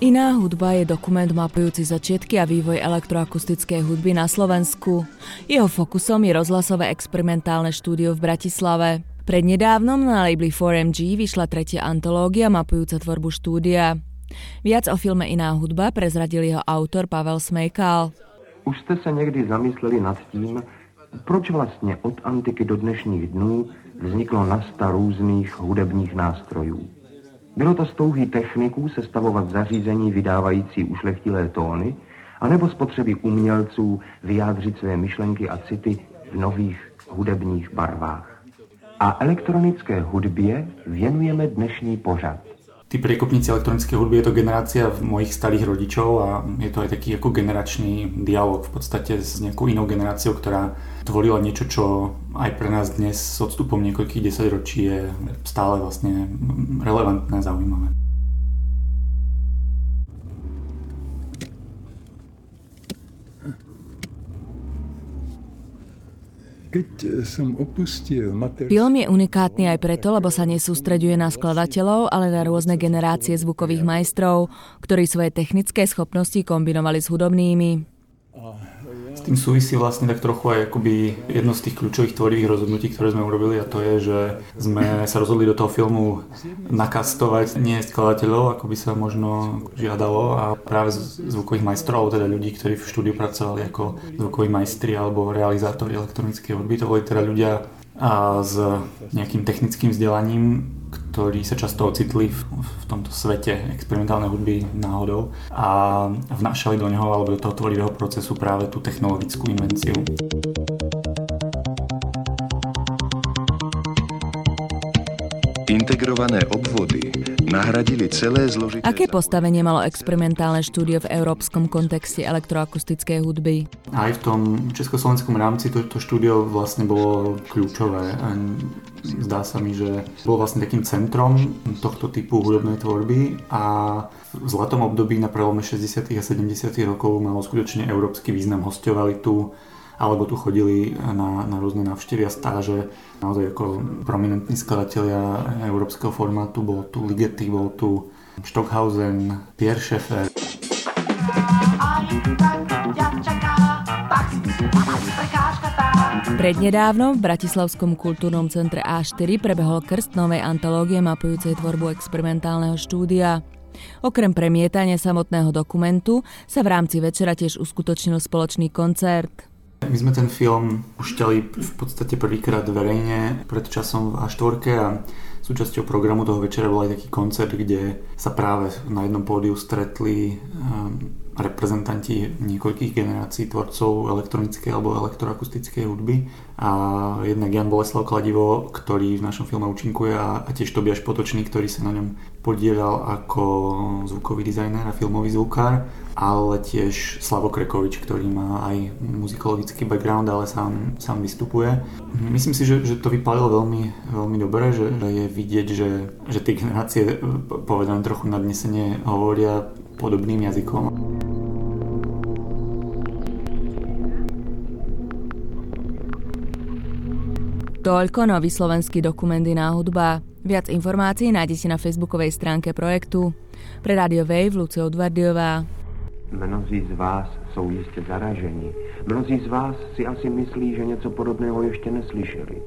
Iná hudba je dokument mapujúci začiatky a vývoj elektroakustickej hudby na Slovensku. Jeho fokusom je rozhlasové experimentálne štúdio v Bratislave. Prednedávnom na labeli 4MG vyšla tretia antológia mapujúca tvorbu štúdia. Viac o filme Iná hudba prezradil jeho autor Pavel Smejkal. Už jste se někdy zamysleli nad tím, proč vlastně od antiky do dnešních dnů vzniklo nasta různých hudebních nástrojů. Bylo to touhy techniků sestavovat zařízení vydávající ušlechtilé tóny, anebo z potřeby umělců vyjádřit své myšlenky a city v nových hudebních barvách. A elektronické hudbě věnujeme dnešní pořad tí priekopníci elektronickej hudby je to generácia mojich starých rodičov a je to aj taký ako generačný dialog v podstate s nejakou inou generáciou, ktorá tvorila niečo, čo aj pre nás dnes s odstupom niekoľkých desaťročí je stále vlastne relevantné a zaujímavé. Keď som opustil materiál... Film je unikátny aj preto, lebo sa nesústreďuje na skladateľov, ale na rôzne generácie zvukových majstrov, ktorí svoje technické schopnosti kombinovali s hudobnými. S tým súvisí vlastne tak trochu aj akoby jedno z tých kľúčových tvorivých rozhodnutí, ktoré sme urobili a to je, že sme sa rozhodli do toho filmu nakastovať nie skladateľov, ako by sa možno žiadalo a práve zvukových majstrov, teda ľudí, ktorí v štúdiu pracovali ako zvukoví majstri alebo realizátori elektronickej hudby. To boli teda ľudia a s nejakým technickým vzdelaním, ktorí sa často ocitli v, v tomto svete experimentálnej hudby náhodou a vnášali do neho alebo do toho tvorivého procesu práve tú technologickú invenciu. Integrované obvody nahradili celé zložité... Aké postavenie malo experimentálne štúdio v európskom kontexte elektroakustickej hudby? Aj v tom československom rámci to, to štúdio vlastne bolo kľúčové. Zdá sa mi, že bolo vlastne takým centrom tohto typu hudobnej tvorby a v zlatom období na prelome 60. a 70. rokov malo skutočne európsky význam. Hostovali tu alebo tu chodili na, na rôzne návštevy a stáže naozaj ako prominentní skladatelia európskeho formátu. Bol tu Ligeti, bol tu Stockhausen, Pierre Schaeffer. Prednedávno v Bratislavskom kultúrnom centre A4 prebehol krst novej antológie mapujúcej tvorbu experimentálneho štúdia. Okrem premietania samotného dokumentu sa v rámci večera tiež uskutočnil spoločný koncert. My sme ten film pušťali v podstate prvýkrát verejne pred časom v A4 a súčasťou programu toho večera bol aj taký koncert, kde sa práve na jednom pódiu stretli ehm, reprezentanti niekoľkých generácií tvorcov elektronickej alebo elektroakustickej hudby a jednak Jan Boleslav Kladivo, ktorý v našom filme účinkuje a, a tiež Tobiaš Potočný, ktorý sa na ňom podielal ako zvukový dizajner a filmový zvukár, ale tiež Slavo Krekovič, ktorý má aj muzikologický background, ale sám, sám vystupuje. Myslím si, že, že to vypálilo veľmi, veľmi dobre, že, že je vidieť, že, že tie generácie povedané trochu nadnesene hovoria podobným jazykom. Toľko nový slovenský dokument Iná hudba. Viac informácií nájdete na facebookovej stránke projektu. Pre Radio Wave Lucio Dvardiová. Mnozí z vás jsou jistě zaraženi. Mnozí z vás si asi myslí, že něco podobného ještě neslyšeli.